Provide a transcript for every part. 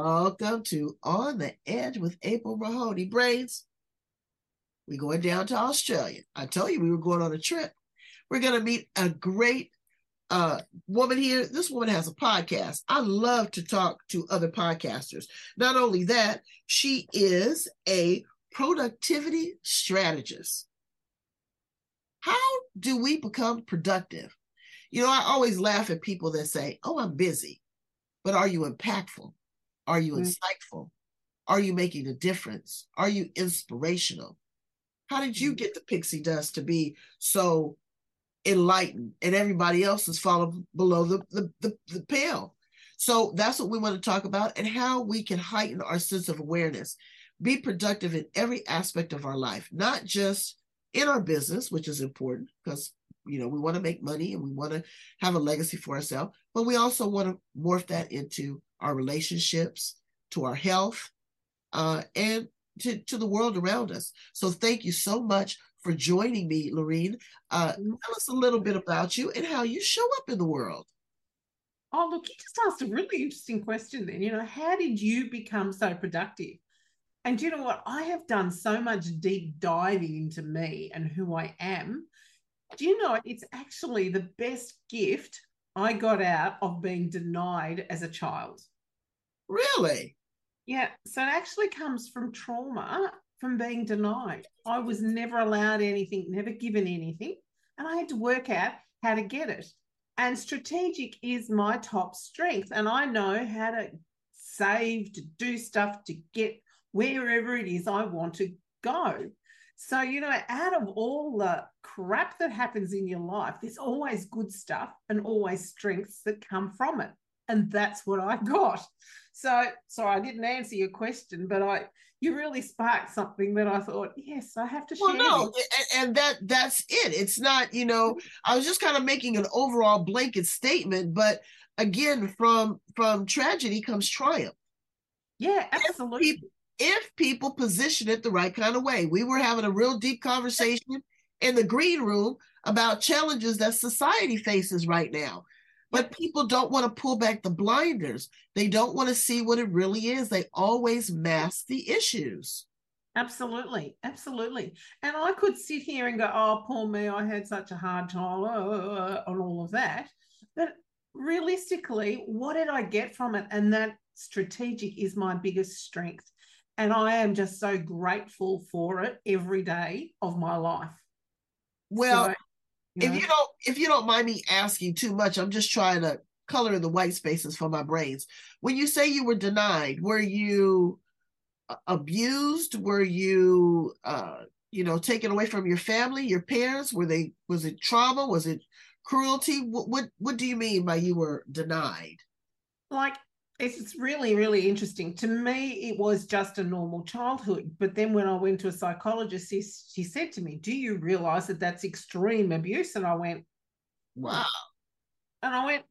Welcome to On the Edge with April Mahoney Brains. We're going down to Australia. I told you we were going on a trip. We're going to meet a great uh, woman here. This woman has a podcast. I love to talk to other podcasters. Not only that, she is a productivity strategist. How do we become productive? You know, I always laugh at people that say, Oh, I'm busy, but are you impactful? Are you mm-hmm. insightful? Are you making a difference? Are you inspirational? How did you mm. get the pixie dust to be so enlightened and everybody else is falling below the, the, the, the pale? So that's what we want to talk about and how we can heighten our sense of awareness, be productive in every aspect of our life, not just in our business, which is important because you know we want to make money and we want to have a legacy for ourselves, but we also want to morph that into our relationships, to our health, uh, and to, to the world around us. So thank you so much for joining me, Lorene. Uh, mm-hmm. tell us a little bit about you and how you show up in the world. Oh, look, you just asked a really interesting question then. You know, how did you become so productive? And you know what? I have done so much deep diving into me and who I am. Do you know it's actually the best gift I got out of being denied as a child. Really? Yeah. So it actually comes from trauma from being denied. I was never allowed anything, never given anything. And I had to work out how to get it. And strategic is my top strength. And I know how to save, to do stuff, to get wherever it is I want to go. So, you know, out of all the crap that happens in your life, there's always good stuff and always strengths that come from it. And that's what I got. So, sorry, I didn't answer your question, but I, you really sparked something that I thought, yes, I have to well, share. no, and, and that that's it. It's not, you know, I was just kind of making an overall blanket statement, but again, from from tragedy comes triumph. Yeah, absolutely if people position it the right kind of way. We were having a real deep conversation in the green room about challenges that society faces right now. But people don't want to pull back the blinders. They don't want to see what it really is. They always mask the issues. Absolutely. Absolutely. And I could sit here and go, oh, poor me, I had such a hard time, uh, uh, uh, uh on all of that. But realistically, what did I get from it? And that strategic is my biggest strength and I am just so grateful for it every day of my life. Well, so, you know, if you don't if you don't mind me asking too much, I'm just trying to color in the white spaces for my brains. When you say you were denied, were you uh, abused? Were you uh, you know, taken away from your family, your parents? Were they was it trauma? Was it cruelty? What what what do you mean by you were denied? Like it's really, really interesting. To me, it was just a normal childhood. But then when I went to a psychologist, she, she said to me, Do you realize that that's extreme abuse? And I went, Wow. And I went,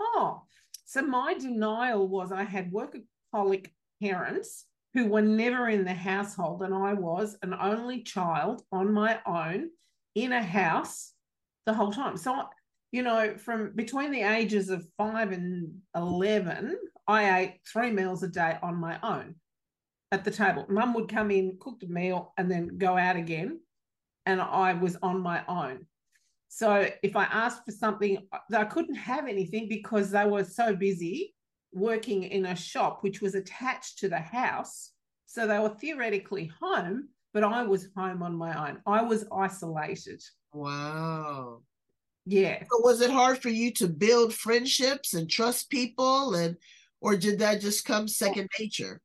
Oh. So my denial was I had workaholic parents who were never in the household, and I was an only child on my own in a house the whole time. So, you know, from between the ages of five and 11, I ate three meals a day on my own at the table. Mum would come in, cook a meal, and then go out again. And I was on my own. So if I asked for something, I couldn't have anything because they were so busy working in a shop which was attached to the house. So they were theoretically home, but I was home on my own. I was isolated. Wow. Yeah. So was it hard for you to build friendships and trust people and or did that just come second nature?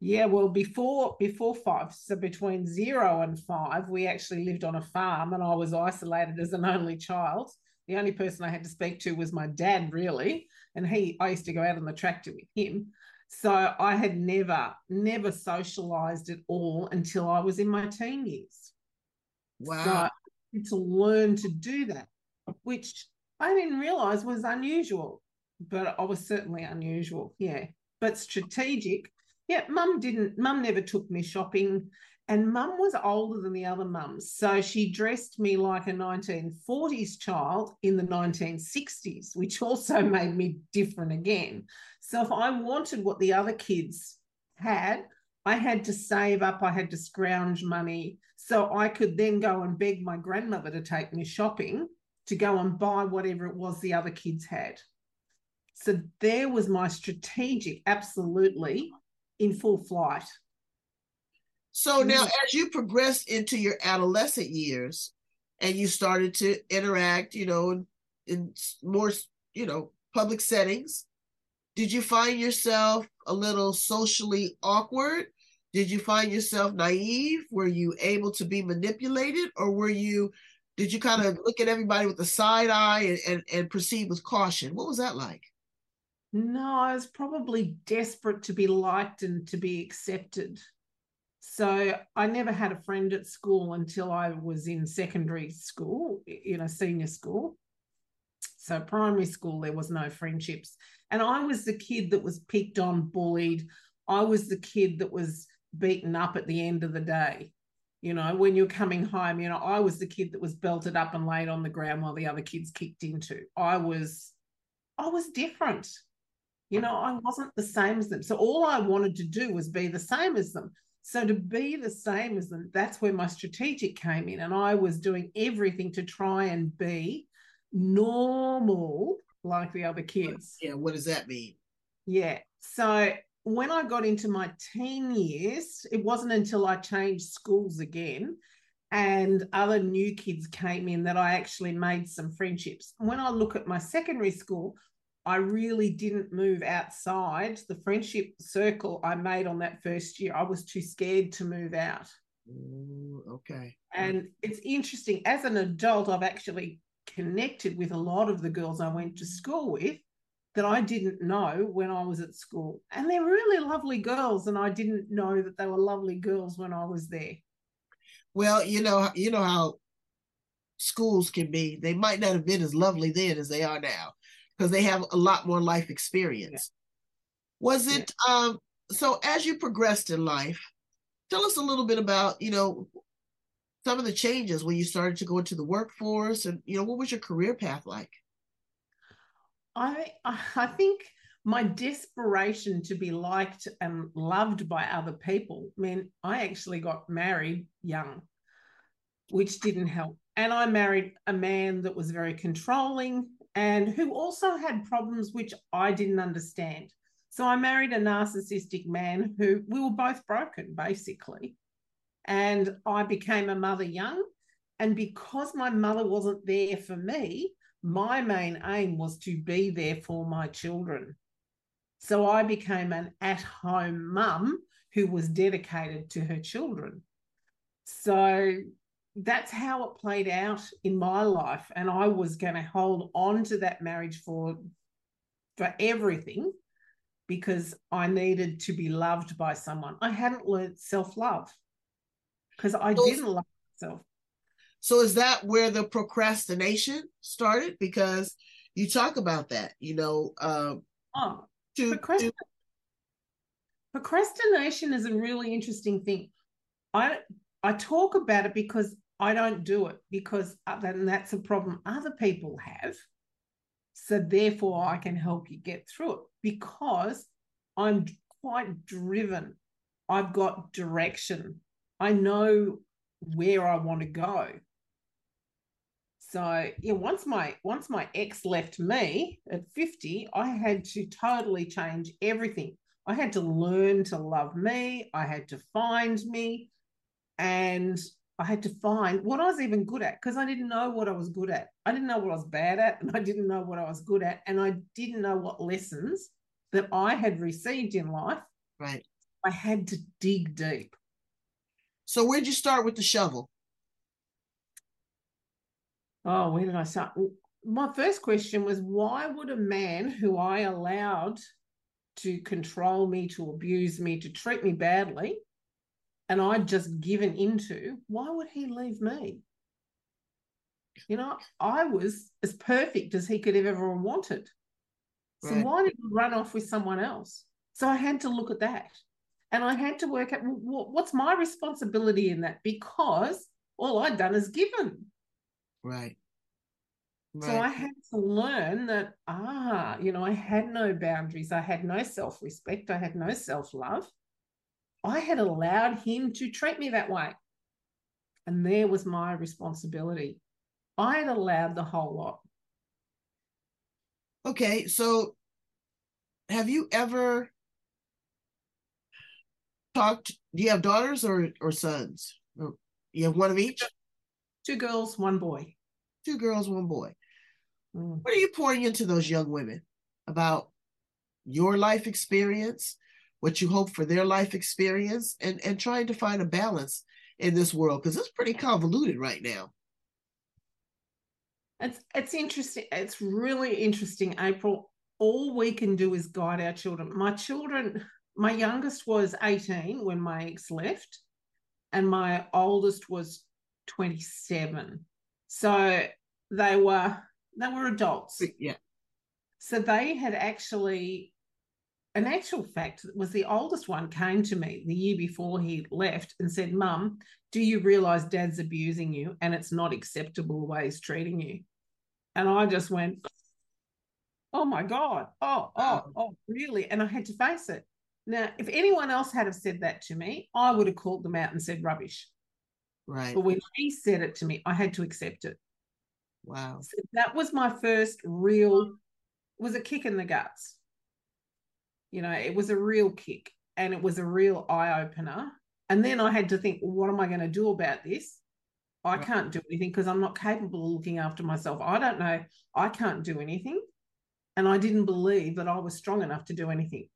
Yeah, well, before before five, so between zero and five, we actually lived on a farm, and I was isolated as an only child. The only person I had to speak to was my dad, really, and he. I used to go out on the tractor with him, So I had never, never socialized at all until I was in my teen years. Wow. So to learn to do that, which I didn't realize was unusual, but I was certainly unusual. Yeah. But strategic. Yeah. Mum didn't, mum never took me shopping. And mum was older than the other mums. So she dressed me like a 1940s child in the 1960s, which also made me different again. So if I wanted what the other kids had, I had to save up, I had to scrounge money so I could then go and beg my grandmother to take me shopping to go and buy whatever it was the other kids had. So there was my strategic, absolutely in full flight. So now, as you progressed into your adolescent years and you started to interact, you know, in, in more, you know, public settings, did you find yourself a little socially awkward? Did you find yourself naive? Were you able to be manipulated, or were you? Did you kind of look at everybody with a side eye and, and, and proceed with caution? What was that like? No, I was probably desperate to be liked and to be accepted. So I never had a friend at school until I was in secondary school, you know, senior school. So primary school, there was no friendships. And I was the kid that was picked on, bullied. I was the kid that was beaten up at the end of the day. You know, when you're coming home, you know, I was the kid that was belted up and laid on the ground while the other kids kicked into. I was, I was different. You know, I wasn't the same as them. So all I wanted to do was be the same as them. So to be the same as them, that's where my strategic came in. And I was doing everything to try and be normal like the other kids. Yeah, what does that mean? Yeah. So when I got into my teen years, it wasn't until I changed schools again and other new kids came in that I actually made some friendships. When I look at my secondary school, I really didn't move outside the friendship circle I made on that first year. I was too scared to move out. Ooh, okay. And it's interesting, as an adult, I've actually connected with a lot of the girls I went to school with that I didn't know when I was at school. And they're really lovely girls, and I didn't know that they were lovely girls when I was there. Well, you know, you know how schools can be. They might not have been as lovely then as they are now because they have a lot more life experience. Yeah. Was it yeah. um so as you progressed in life, tell us a little bit about, you know, some of the changes when you started to go into the workforce and you know what was your career path like? I I think my desperation to be liked and loved by other people meant I actually got married young, which didn't help. And I married a man that was very controlling, and who also had problems which I didn't understand. So I married a narcissistic man who we were both broken, basically. And I became a mother young. And because my mother wasn't there for me, my main aim was to be there for my children. So I became an at home mum who was dedicated to her children. So that's how it played out in my life and i was going to hold on to that marriage for for everything because i needed to be loved by someone i hadn't learned self-love because i didn't love myself so is that where the procrastination started because you talk about that you know uh, oh, to, procrastin- to... procrastination is a really interesting thing i I talk about it because I don't do it because and that's a problem other people have. So therefore, I can help you get through it because I'm quite driven. I've got direction. I know where I want to go. So yeah, once my once my ex left me at 50, I had to totally change everything. I had to learn to love me. I had to find me. And I had to find what I was even good at because I didn't know what I was good at. I didn't know what I was bad at, and I didn't know what I was good at, and I didn't know what lessons that I had received in life. Right. I had to dig deep. So where'd you start with the shovel? Oh, where did I start? My first question was why would a man who I allowed to control me, to abuse me, to treat me badly, and I'd just given into, why would he leave me? You know, I was as perfect as he could have ever wanted. So right. why did he run off with someone else? So I had to look at that. And I had to work out what's my responsibility in that because all I'd done is given. Right. right. So I had to learn that, ah, you know, I had no boundaries. I had no self respect. I had no self love. I had allowed him to treat me that way. And there was my responsibility. I had allowed the whole lot. Okay. So have you ever talked? Do you have daughters or, or sons? Or you have one of each? Two girls, one boy. Two girls, one boy. Mm. What are you pouring into those young women about your life experience, what you hope for their life experience, and, and trying to find a balance in this world? Because it's pretty convoluted right now. It's it's interesting. It's really interesting, April. All we can do is guide our children. My children, my youngest was 18 when my ex left, and my oldest was 27. So they were they were adults. Yeah. So they had actually an actual fact was the oldest one came to me the year before he left and said, Mum, do you realize dad's abusing you and it's not acceptable the way he's treating you? And I just went, Oh my God. Oh, oh, um, oh, really? And I had to face it. Now, if anyone else had have said that to me, I would have called them out and said rubbish. Right. But when he said it to me, I had to accept it. Wow. So that was my first real was a kick in the guts. You know, it was a real kick and it was a real eye opener. And then I had to think, well, what am I going to do about this? I can't do anything because I'm not capable of looking after myself. I don't know. I can't do anything. And I didn't believe that I was strong enough to do anything.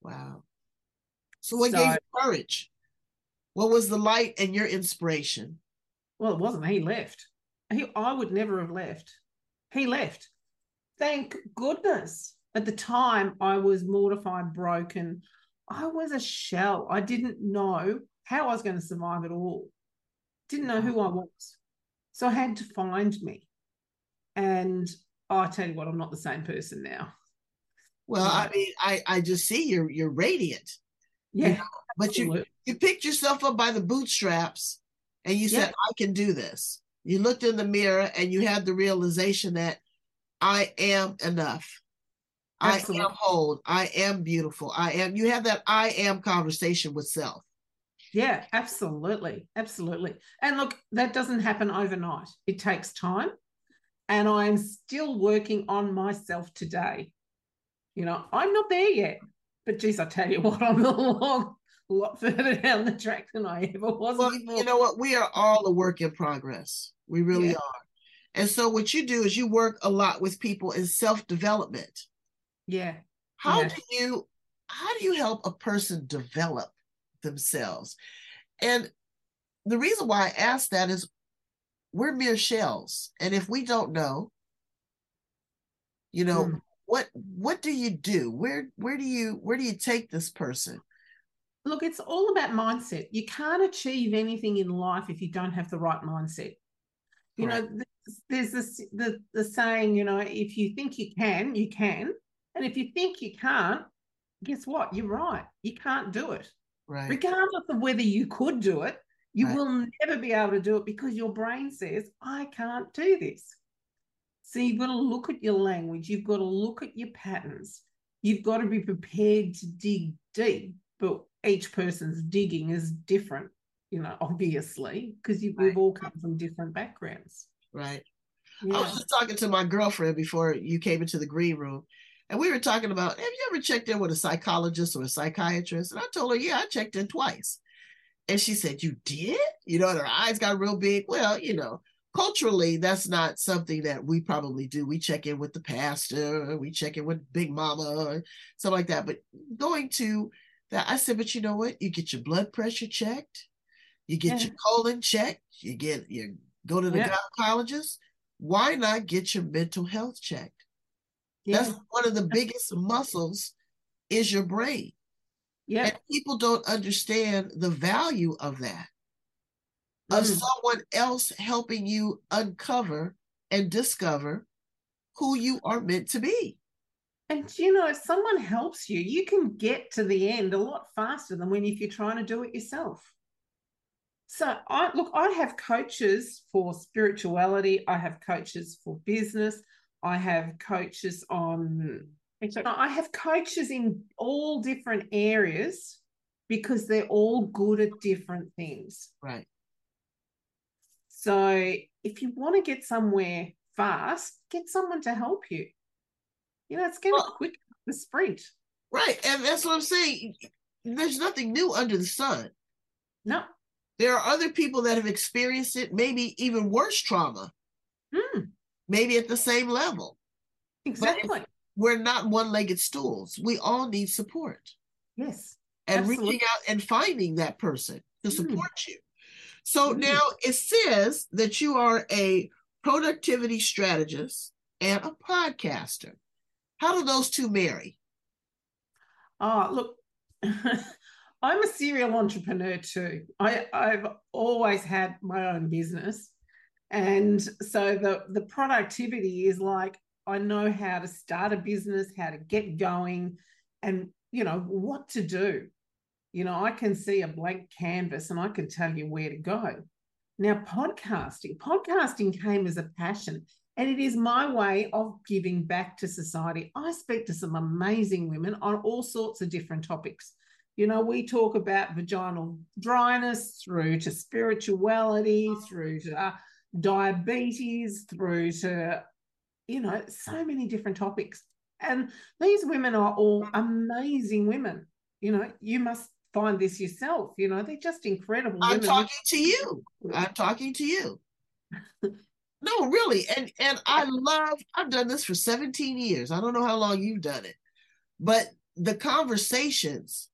Wow. So what so, gave you courage? What was the light and your inspiration? Well, it wasn't. He left. He, I would never have left. He left. Thank goodness. At the time, I was mortified, broken. I was a shell. I didn't know how I was going to survive at all. Didn't know who I was. So I had to find me. And oh, I tell you what, I'm not the same person now. Well, I mean, I I just see you're you're radiant. Yeah. You know? But you you picked yourself up by the bootstraps and you said, yeah. I can do this. You looked in the mirror and you had the realization that I am enough. Absolutely. I am whole. I am beautiful. I am you have that I am conversation with self. Yeah, absolutely. Absolutely. And look, that doesn't happen overnight. It takes time. And I'm still working on myself today. You know, I'm not there yet, but geez, I tell you what, I'm a long, lot further down the track than I ever was. Well, before. you know what? We are all a work in progress. We really yeah. are. And so, what you do is you work a lot with people in self development. Yeah. How yeah. do you how do you help a person develop themselves? And the reason why I ask that is we're mere shells, and if we don't know, you know, mm what what do you do? Where where do you where do you take this person? Look it's all about mindset. You can't achieve anything in life if you don't have the right mindset. You right. know there's this the, the saying you know if you think you can you can. And if you think you can't guess what? You're right. You can't do it. Right. Regardless of whether you could do it you right. will never be able to do it because your brain says i can't do this so you've got to look at your language, you've got to look at your patterns, you've got to be prepared to dig deep, but each person's digging is different, you know, obviously, because right. we've all come from different backgrounds. Right. Yeah. I was just talking to my girlfriend before you came into the green room, and we were talking about have you ever checked in with a psychologist or a psychiatrist? And I told her, yeah, I checked in twice. And she said, You did? You know, and her eyes got real big. Well, you know, culturally, that's not something that we probably do. We check in with the pastor, we check in with Big Mama, or something like that. But going to that, I said, but you know what? You get your blood pressure checked, you get yeah. your colon checked, you get you go to the yeah. gynecologist. Why not get your mental health checked? Yeah. That's one of the biggest muscles is your brain. Yeah. And people don't understand the value of that, of Mm. someone else helping you uncover and discover who you are meant to be. And you know, if someone helps you, you can get to the end a lot faster than when if you're trying to do it yourself. So I look, I have coaches for spirituality, I have coaches for business, I have coaches on I have coaches in all different areas because they're all good at different things. Right. So if you want to get somewhere fast, get someone to help you. You know, it's getting Well- quick the sprint. Right. And that's what I'm saying. There's nothing new under the sun. No. There are other people that have experienced it, maybe even worse trauma, Hmm, maybe at the same level. exactly. We're not one legged stools. We all need support yes. and Absolutely. reaching out and finding that person to Mm. support you. So Mm. now it says that you are a productivity strategist and a podcaster. How do those two marry? Oh, look, I'm a serial entrepreneur too. I, I've always had my own business. And so the, the productivity is like, I know how to start a business, how to get going, and, you know, what to do. You know, I can see a blank canvas and I can tell you where to go. Now, podcasting, podcasting came as a passion. And it is my way of giving back to society. I speak to some amazing women on all sorts of different topics. You know, we talk about vaginal dryness through to spirituality, through to uh, diabetes, through to, you know, so many different topics. And these women are all amazing women. You know, you must find this yourself. You know, they're just incredible I'm women. talking to you. I'm talking to you. No, really. And and I love I've done this for 17 years. I don't know how long you've done it. But the conversations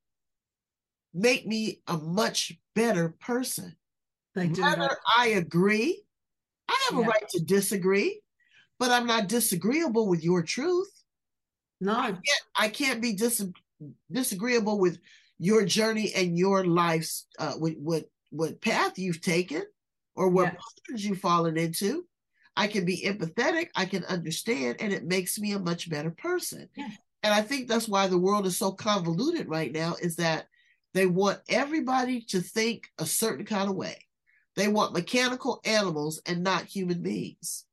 make me a much better person. they do. Whether I agree, I have a right to disagree, but I'm not disagreeable with your truth. No, I can't be dis- disagreeable with your journey and your life's uh with what what path you've taken or what Yeah. patterns you've fallen into. I can be empathetic, I can understand, and it makes me a much better person. Yeah. And I think that's why the world is so convoluted right now, is that they want everybody to think a certain kind of way. They want mechanical animals and not human beings.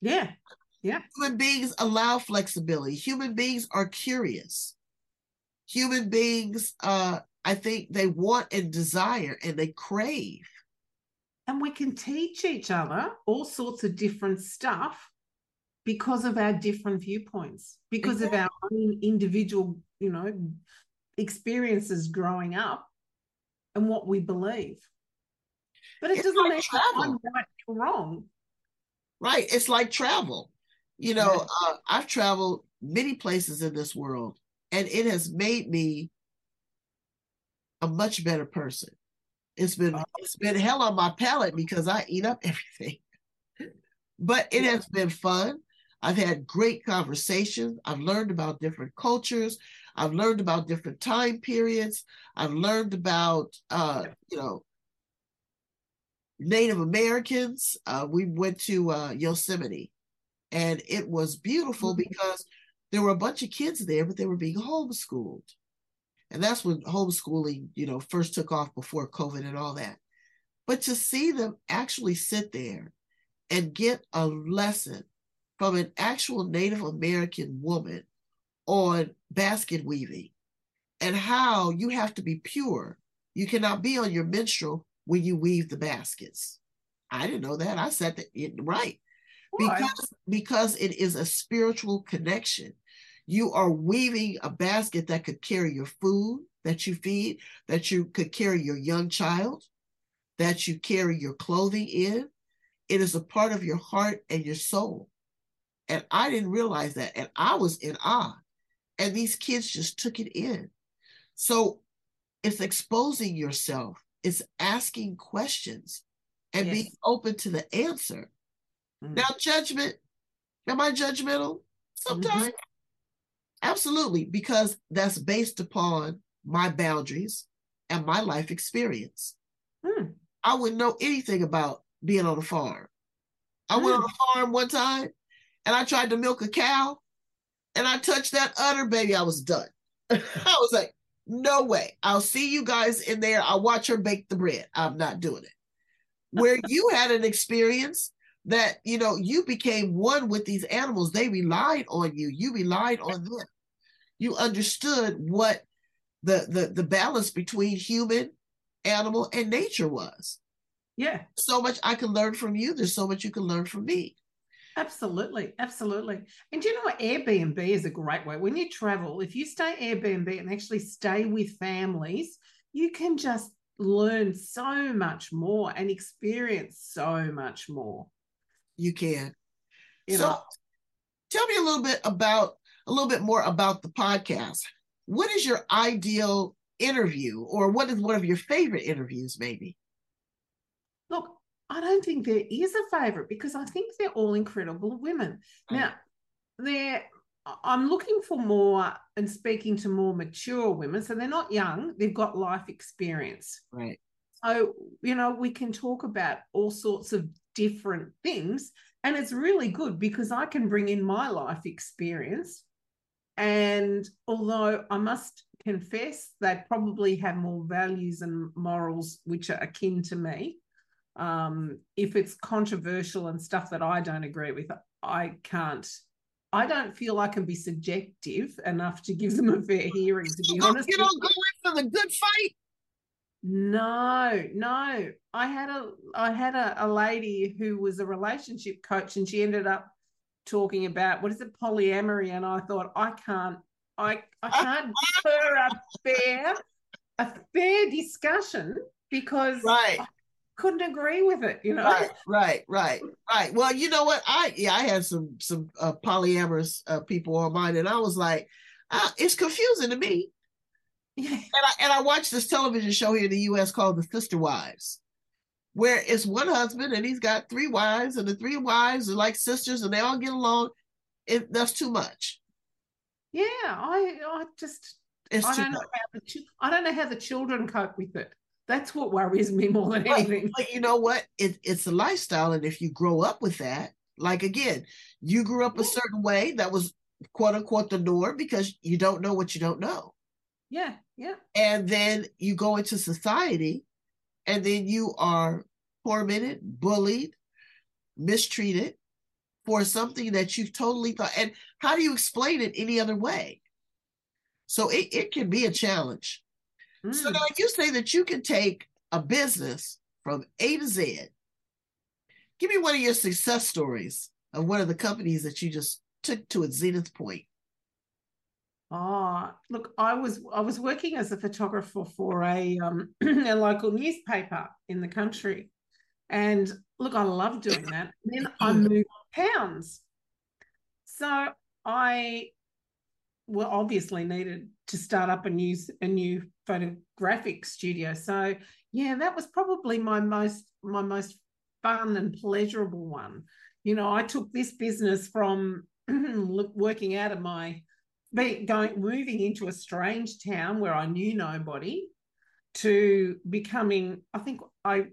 Yeah. Yeah, Human beings allow flexibility. Human beings are curious. Human beings, uh, I think they want and desire and they crave. and we can teach each other all sorts of different stuff because of our different viewpoints, because of our own individual, you know, experiences growing up and what we believe. But it It's doesn't like travel. Right or wrong. Right. It's like travel. You know, uh, I've traveled many places in this world and it has made me a much better person. It's been Oh. it's been hell on my palate because I eat up everything. But it has been fun. I've had great conversations. I've learned about different cultures. I've learned about different time periods. I've learned about uh, you know, Native Americans. Uh, we went to uh, Yosemite, and it was beautiful Mhm. because there were a bunch of kids there, but they were being homeschooled, and that's when homeschooling, you know, first took off before COVID and all that. But to see them actually sit there and get a lesson from an actual Native American woman on basket weaving and how you have to be pure. You cannot be on your menstrual when you weave the baskets. I didn't know that. I said that right Why? because because it is a spiritual connection. You are weaving a basket that could carry your food that you feed, that you could carry your young child, that you carry your clothing in. It is a part of your heart and your soul. And I didn't realize that. And I was in awe. And these kids just took it in. So it's exposing yourself, it's asking questions and Yes. being open to the answer. Mm. Now, judgment, am I judgmental? Sometimes. Absolutely, because that's based upon my boundaries and my life experience. Hmm. I wouldn't know anything about being on a farm. I went on Hmm. a farm one time and I tried to milk a cow and I touched that udder, baby. I was done. I was like, no way. I'll see you guys in there. I'll watch her bake the bread. I'm not doing it. Where you had an experience that, you know, you became one with these animals. They relied on you. You relied on them. You understood what the the, the balance between human, animal, and nature was. Yeah, So much I can learn from you. There's so much you can learn from me. absolutely. Absolutely. And do you know what? Airbnb is a great way. When you travel, if you stay Airbnb and actually stay with families, you can just learn so much more and experience so much more. You can. You so know, tell me a little bit about a little bit more about the podcast. What is your ideal interview, or what is one of your favorite interviews, maybe? look, I don't think there is a favorite because I think they're all incredible women. Now, they're I'm looking for more and speaking to more mature women. So they're not young, they've got life experience. Right. So, you know, we can talk about all sorts of different things. And it's really good because I can bring in my life experience. And although I must confess, they probably have more values and morals which are akin to me. Um, if it's controversial and stuff that I don't agree with, I can't. I don't feel I can be subjective enough to give them a fair hearing. To be You honest, you with don't go in for the good fight. No, no. I had a I had a, a lady who was a relationship coach and she ended up talking about what is it, polyamory, and I thought, I can't I I can't give her a fair a fair discussion because Right. I couldn't agree with it, you know. Right, right, right, right. Well, you know what? I yeah, I had some some uh, polyamorous uh, people on mine, and I was like, uh, it's confusing to me. Yeah. And I and I watched this television show here in the U.S. called The Sister Wives, where it's one husband and he's got three wives, and the three wives are like sisters, and they all get along. It that's too much. Yeah, I I just It's I too don't know much. how the I don't know how the children cope with it. That's what worries me more than Right. anything. But you know what? It, it's a lifestyle, and if you grow up with that, like again, you grew up a certain way that was quote unquote the norm because you don't know what you don't know. Yeah, yeah. and then you go into society and then you are tormented bullied mistreated for something that you've totally thought and how do you explain it any other way so it, it can be a challenge so Mm. now you say that you can take a business from a to z give me one of your success stories of one of the companies that you just took to its zenith point Oh, look, I was I was working as a photographer for a um a local newspaper in the country. And look, I love doing that. Then I moved pounds. So I well obviously needed to start up a new a new photographic studio. So yeah, that was probably my most my most fun and pleasurable one. You know, I took this business from working out of my be going moving into a strange town where I knew nobody to becoming I think I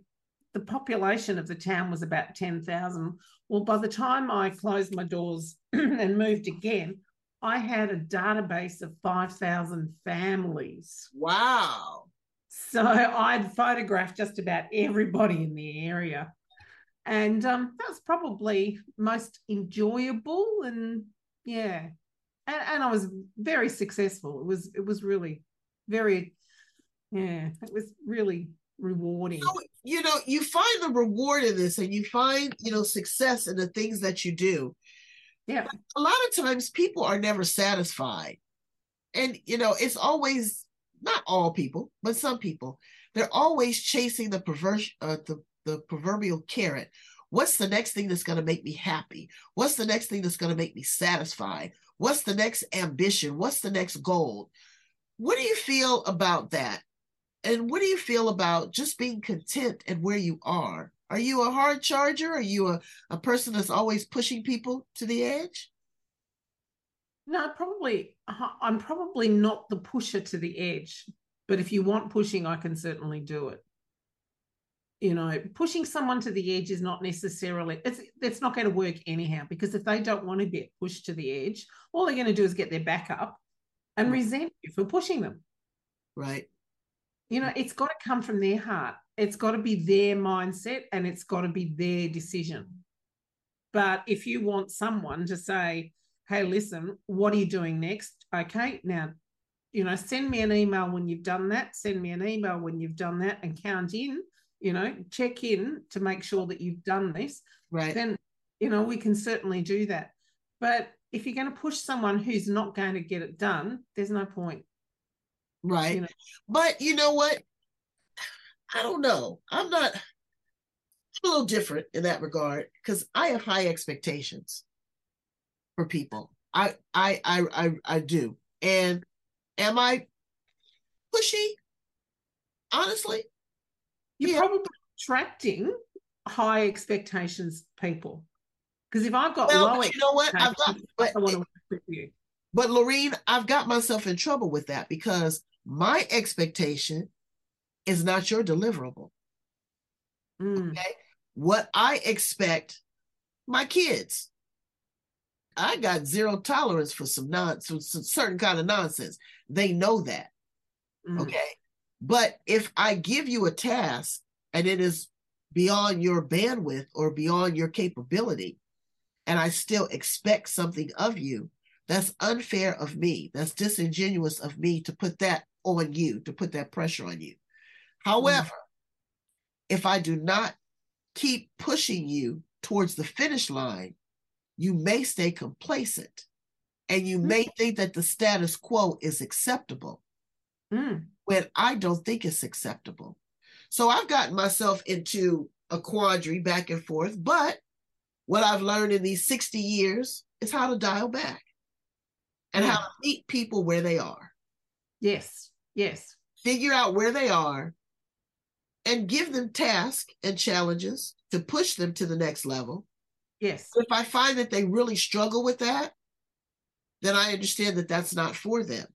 the population of the town was about 10,000 well by the time I closed my doors and moved again I had a database of 5,000 families. Wow. So I'd photographed just about everybody in the area. And um, that was probably most enjoyable and yeah and, and I was very successful. It was it was really very yeah, it was really rewarding. So, you know, you find the reward in this and you find, you know, success in the things that you do. Yeah. A lot of times people are never satisfied. And, you know, it's always not all people, but some people, they're always chasing the perverse, uh, the, the proverbial carrot. What's the next thing that's going to make me happy? What's the next thing that's going to make me satisfied? What's the next ambition? What's the next goal? What do you feel about that? And what do you feel about just being content at where you are? Are you a hard charger? Are you a, a person that's always pushing people to the edge? No, probably. uh, I'm probably not the pusher to the edge, but if you want pushing, I can certainly do it. You know, pushing someone to the edge is not necessarily it's it's not going to work anyhow because if they don't want to get pushed to the edge, all they're going to do is get their back up and Mm. resent you for pushing them. Right. You know, it's got to come from their heart. It's got to be their mindset and it's got to be their decision. But if you want someone to say, hey, listen, what are you doing next? Okay, now, you know, send me an email when you've done that. Send me an email when you've done that and count in, you know, check in to make sure that you've done this. Right. Then, you know, we can certainly do that. But if you're going to push someone who's not going to get it done, there's no point. Right. You know. But you know what? I don't know. I'm not I'm a little different in that regard because I have high expectations for people. I I I I, I do. And am I pushy? Honestly, You're Yeah. probably attracting high expectations people. Because if I've got well, low you know what? I've got but I want to work with you. but Lorene, I've got myself in trouble with that because my expectation is not your deliverable. Mm, Okay. What I expect my kids. I got zero tolerance for some nonsense, some certain kind of nonsense. They know that. mm, Okay. But if I give you a task and it is beyond your bandwidth or beyond your capability, and I still expect something of you, that's unfair of me. That's disingenuous of me to put that on you, to put that pressure on you. However, if I do not keep pushing you towards the finish line, you may stay complacent and you may think that the status quo is acceptable mm. When I don't think it's acceptable. So I've gotten myself into a quandary back and forth, but what I've learned in these 60 years is how to dial back and how to meet people where they are, Yes, yes. figure out where they are, and give them tasks and challenges to push them to the next level. Yes. If I find that they really struggle with that, then I understand that that's not for them.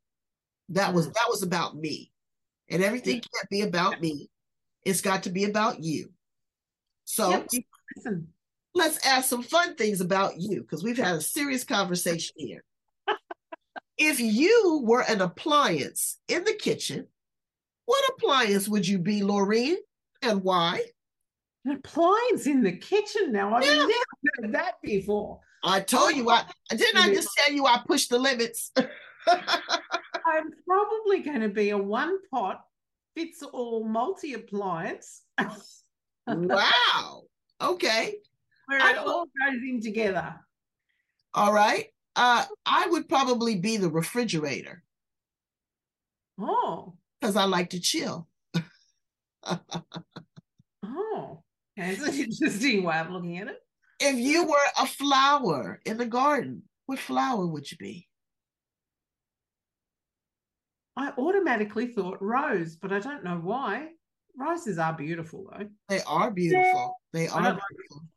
That was Mm. that was about me. And everything can't be about me. It's got to be about you. So Yep, listen. let's ask some fun things about you because we've had a serious conversation here. if you were an appliance in the kitchen, what appliance would you be, Lorene, and why? An appliance in the kitchen now. I've Yeah. never heard that before. I told you I didn't I just tell you I pushed the limits. I'm probably going to be a one pot fits all multi appliance wow. Okay. where it all goes in together. All right. Uh, I would probably be the refrigerator Oh, because I like to chill. oh, that's an interesting way of looking at it. If you were a flower in the garden, what flower would you be? I automatically thought rose, but I don't know why. Roses are beautiful though, They are beautiful. They are don't like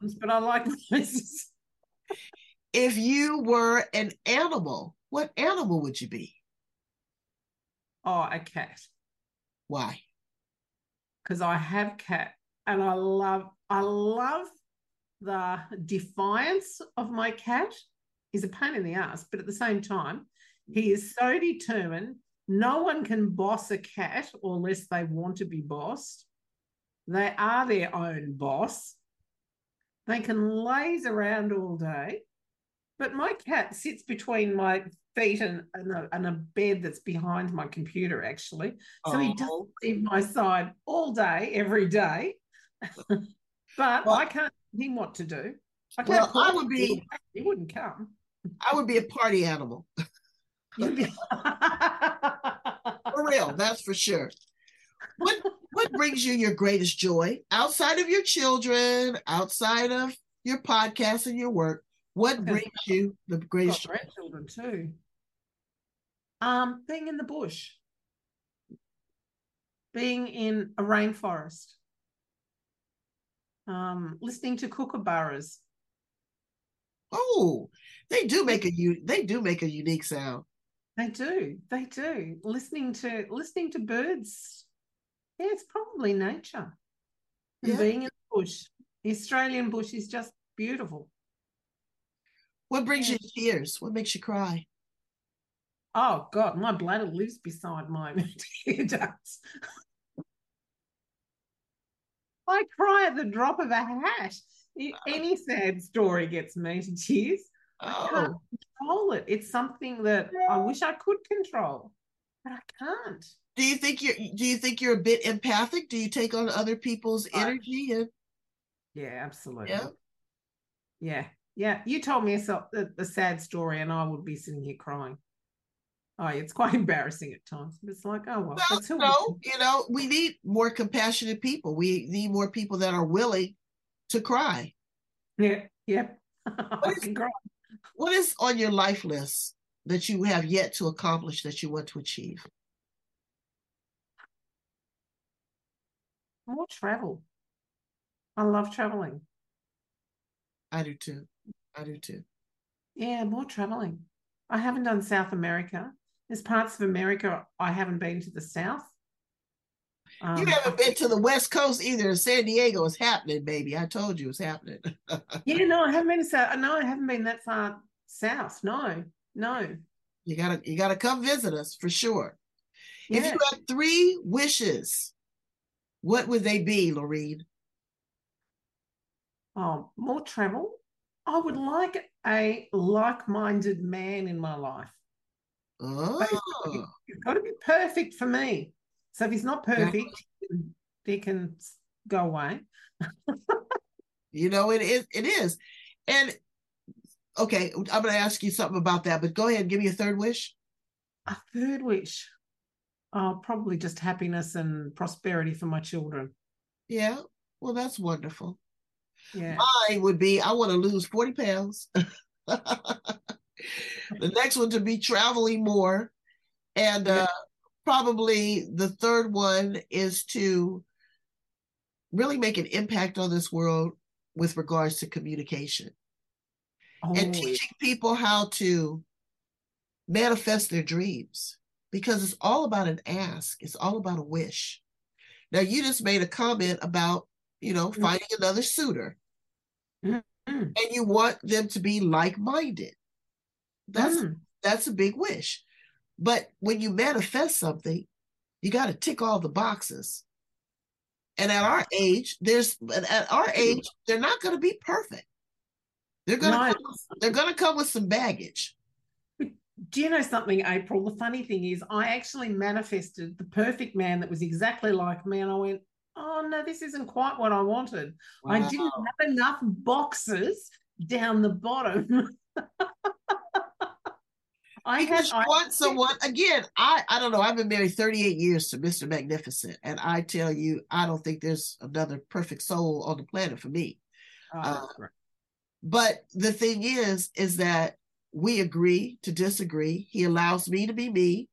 beautiful. but I like roses. If you were an animal, what animal would you be? Oh, a cat. Why? because I have cat and I love I love the defiance of my cat. He's a pain in the ass, but at the same time, he is so determined. No one can boss a cat unless they want to be bossed. They are their own boss. They can laze around all day. But my cat sits between my feet and, and, a, and a bed that's behind my computer, actually. So he doesn't Oh, leave my side all day, every day. but Well- I can't tell him what to do. I Well, I would him, be- he wouldn't come. I would be a party animal. You'd be- For real, that's for sure. What what brings you your greatest joy outside of your children, outside of your podcast and your work? What brings you the greatest joy? grandchildren too. Um, being in the bush, being in a rainforest, um, listening to kookaburras, Oh, they do make a they do make a unique sound. They do. They do. Listening to listening to birds. Yeah, it's probably nature. Yeah. being in the bush. The Australian bush is just beautiful. What brings Yeah. you to tears? What makes you cry? Oh God, my bladder lives beside my tear ducts. I cry at the drop of a hat. Any sad story gets me to tears. I can't Oh, control it. It's something that I wish I could control, but I can't. do you think you're do you think you're a bit empathic? Do you take on other people's Right. energy and Yeah, absolutely. yeah? Yeah, yeah. You told me a, a, a sad story, and I would be sitting here crying. Oh, it's quite embarrassing at times. But it's like, oh well, Well, that's who no, you know, we need more compassionate people. We need more people that are willing to cry. Yeah, yeah. I can cry. What is on your life list that you have yet to accomplish that you want to achieve? More travel. I love traveling. I do too. I do too. Yeah, more traveling. I haven't done South America. There's parts of America I haven't been to the South. Um, you haven't been to the West Coast either. San Diego is happening, baby. I told you it's happening. yeah, no, I haven't been to South. No, I haven't been that far south. No, no. you gotta you gotta come visit us for sure. If you had three wishes, what would they be, Lorene? Oh, more travel. I would like a like-minded man in my life. Oh, He's got to be perfect for me. So if he's not perfect, he can go away. you know it is. It is, and okay, I'm going to ask you something about that. But go ahead, give me a third wish. A third wish. Oh, probably just happiness and prosperity for my children. Yeah, well, that's wonderful. Yeah. Mine would be I want to lose 40 pounds. the next one to be traveling more. And uh, probably the third one is to really make an impact on this world with regards to communication Oh, and teaching people how to manifest their dreams because it's all about an ask, it's all about a wish. Now, you just made a comment about, you know, Mhm. finding another suitor Mm. and you want them to be like-minded. That's Mm. that's a big wish. But when you manifest something, you got to tick all the boxes. And at our age, there's at our age, they're not going to be perfect. They're going No. to they're going to come with some baggage. Do you know something, April? The funny thing is, I actually manifested the perfect man that was exactly like me, and I went, "Oh no, this isn't quite what I wanted. I didn't have enough boxes down the bottom." I had, Because you I, want someone again. I I don't know. I've been married 38 years to Mr. Magnificent, and I tell you, I don't think there's another perfect soul on the planet for me. Oh, uh. But the thing is, is that we agree to disagree. He allows me to be me.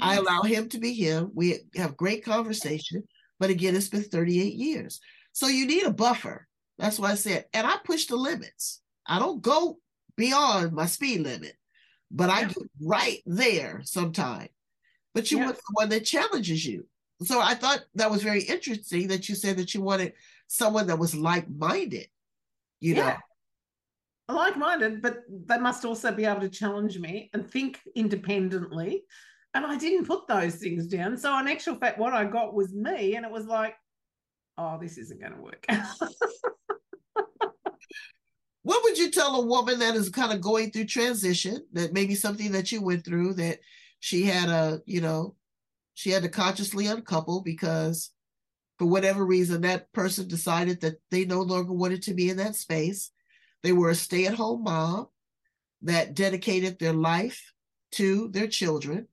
I allow him to be him. We have great conversation. But again, it's been 38 years. So you need a buffer. That's why I said, and I push the limits. I don't go beyond my speed limit, but I Yeah. get right there sometime. But you Yeah. want someone that challenges you. So I thought that was very interesting that you said that you wanted someone that was like-minded. You know, like-minded, but they must also be able to challenge me and think independently. And I didn't put those things down. So in actual fact, what I got was me, and it was like, oh, this isn't going to work. what would you tell a woman that is kind of going through transition that maybe something that you went through that she had a you know she had to consciously uncouple because for whatever reason that person decided that they no longer wanted to be in that space. They were a stay-at-home mom that dedicated their life to their children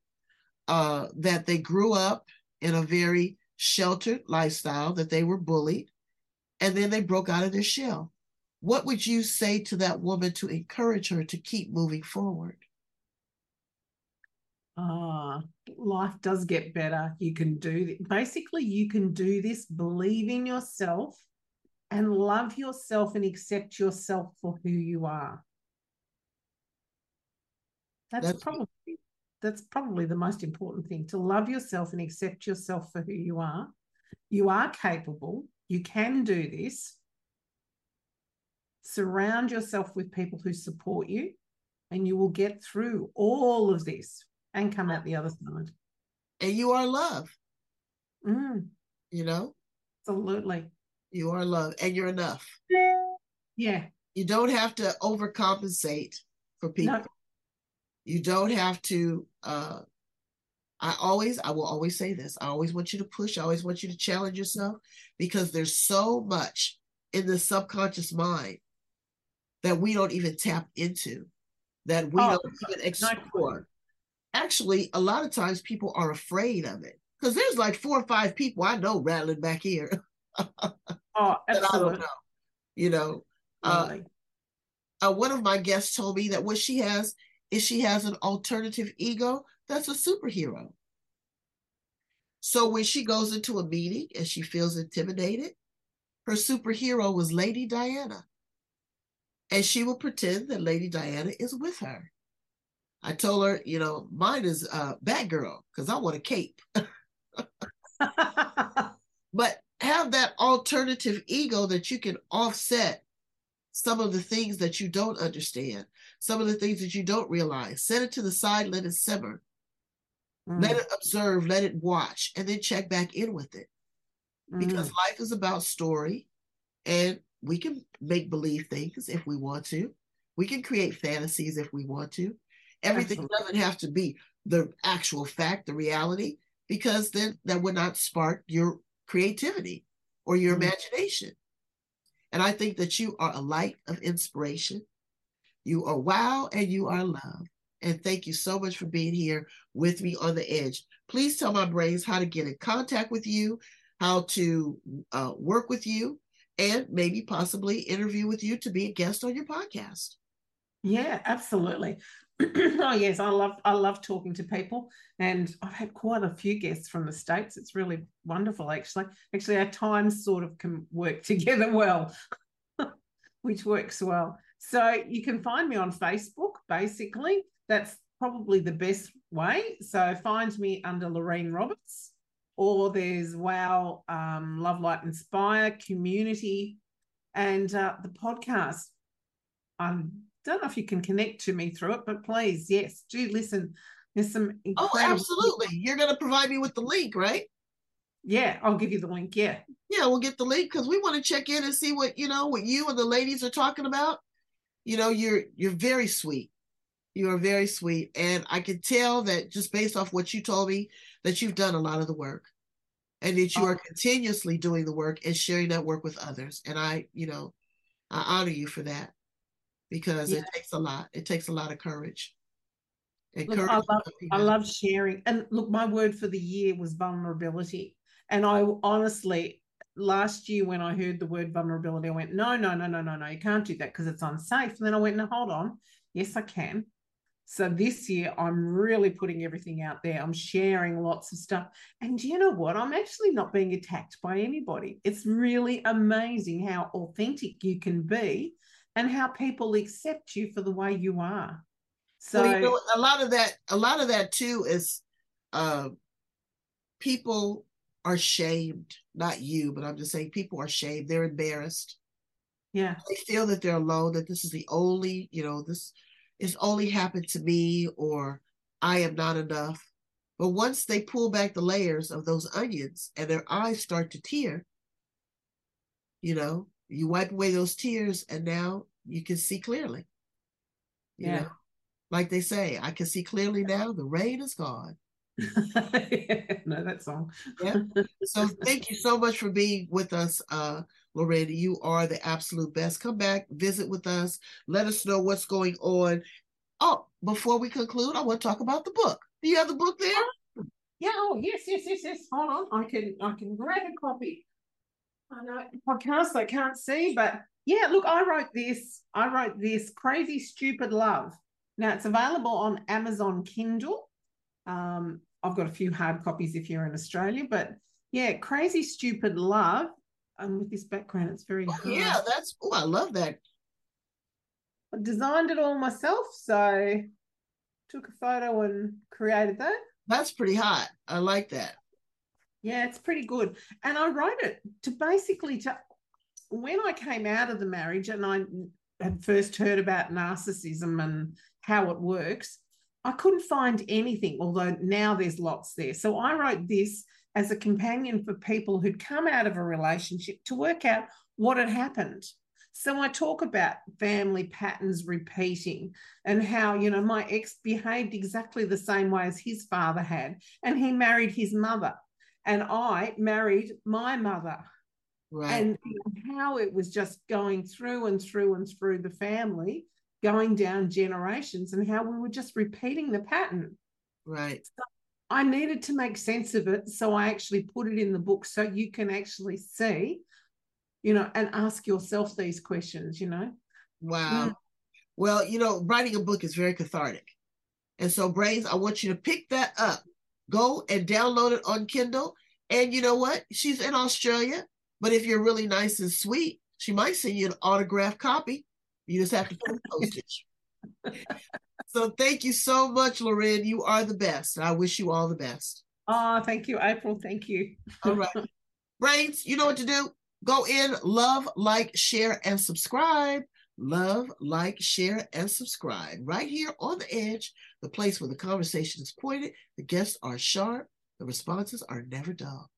uh, that they grew up in a very sheltered lifestyle that they were bullied and then they broke out of their shell what would you say to that woman to encourage her to keep moving forward? Ah, life does get better. You can do this. Basically, you can do this. Believe in yourself and love yourself and accept yourself for who you are. That's, that's probably that's probably the most important thing to love yourself and accept yourself for who you are. You are capable. You can do this. Surround yourself with people who support you, and you will get through all of this and come out the other side. And you are love. Mm. You know? Absolutely. You are love and you're enough. Yeah. You don't have to overcompensate for people. No. You don't have to uh I always I will always say this. I always want you to push, I always want you to challenge yourself because there's so much in the subconscious mind that we don't even tap into, that we oh, don't even explore. Actually, a lot of times people are afraid of it because there's like four or five people I know rattling back here. oh, absolutely. Know, you know, uh, uh, one of my guests told me that what she has is she has an alternative ego that's a superhero. So when she goes into a meeting and she feels intimidated, her superhero was Lady Diana. And she will pretend that Lady Diana is with her. I told her, you know, mine is uh, Batgirl because I want a cape. but have that alternative ego that you can offset some of the things that you don't understand, some of the things that you don't realize. Set it to the side, let it simmer. Mm. Let it observe, let it watch, and then check back in with it. Mm. Because life is about story, and we can make believe things if we want to. We can create fantasies if we want to. Everything Absolutely. doesn't have to be the actual fact, the reality, because then that would not spark your creativity or your mm-hmm. imagination. And I think that you are a light of inspiration. You are wow and you are love. And thank you so much for being here with me on the edge. Please tell my brains how to get in contact with you, how to uh, work with you, and maybe possibly interview with you to be a guest on your podcast. Yeah, absolutely. oh yes, I love I love talking to people, and I've had quite a few guests from the states. It's really wonderful, actually. Actually, our times sort of can work together well, which works well. So you can find me on Facebook. Basically, that's probably the best way. So find me under Lorene Roberts, or there's Wow, um, Love, Light, Inspire community, and uh, the podcast. I'm don't know if you can connect to me through it, but please, yes, do listen. There's some Oh, absolutely. You're going to provide me with the link, right? Yeah, I'll give you the link. Yeah. Yeah, we'll get the link because we want to check in and see what, you know, what you and the ladies are talking about. You know, you're you're very sweet. You are very sweet. And I can tell that just based off what you told me, that you've done a lot of the work and that you oh. are continuously doing the work and sharing that work with others. And I, you know, I honor you for that because yeah. it takes a lot. It takes a lot of courage. Look, I love, I love sharing. And look, my word for the year was vulnerability. And I honestly, last year when I heard the word vulnerability, I went, no, no, no, no, no, no, you can't do that because it's unsafe. And then I went, no, hold on. Yes, I can. So this year, I'm really putting everything out there. I'm sharing lots of stuff. And you know what? I'm actually not being attacked by anybody. It's really amazing how authentic you can be and how people accept you for the way you are. So well, you know, a lot of that, a lot of that too is uh, people are shamed, not you, but I'm just saying people are shamed. They're embarrassed. Yeah. They feel that they're alone, that this is the only, you know, this is only happened to me or I am not enough. But once they pull back the layers of those onions and their eyes start to tear, you know, you wipe away those tears and now you can see clearly. You yeah. Know? Like they say, I can see clearly now, the rain is gone. no, that song. yeah. So thank you so much for being with us, uh, Lorena. You are the absolute best. Come back, visit with us, let us know what's going on. Oh, before we conclude, I want to talk about the book. Do you have the book there? Yeah, oh yes, yes, yes, yes. Hold on. I can I can grab a copy. I know podcast I can't see, but yeah, look, I wrote this. I wrote this crazy stupid love. Now it's available on Amazon Kindle. Um, I've got a few hard copies if you're in Australia, but yeah, crazy stupid love. And um, with this background, it's very oh, yeah. That's oh, I love that. I designed it all myself, so took a photo and created that. That's pretty hot. I like that. Yeah, it's pretty good. And I wrote it to basically to when I came out of the marriage and I had first heard about narcissism and how it works, I couldn't find anything, although now there's lots there. So I wrote this as a companion for people who'd come out of a relationship to work out what had happened. So I talk about family patterns repeating and how, you know, my ex behaved exactly the same way as his father had, and he married his mother, and I married my mother. Right. And how it was just going through and through and through the family, going down generations, and how we were just repeating the pattern. Right. So I needed to make sense of it. So I actually put it in the book so you can actually see, you know, and ask yourself these questions, you know. Wow. Mm. Well, you know, writing a book is very cathartic. And so, Brains, I want you to pick that up. Go and download it on Kindle. And you know what? She's in Australia. But if you're really nice and sweet, she might send you an autographed copy. You just have to pay the postage. So thank you so much, Lorene. You are the best. I wish you all the best. Oh, thank you, April. Thank you. all right. Brains, you know what to do. Go in, love, like, share, and subscribe. Love, like, share, and subscribe. Right here on the edge, the place where the conversation is pointed, the guests are sharp, the responses are never dull.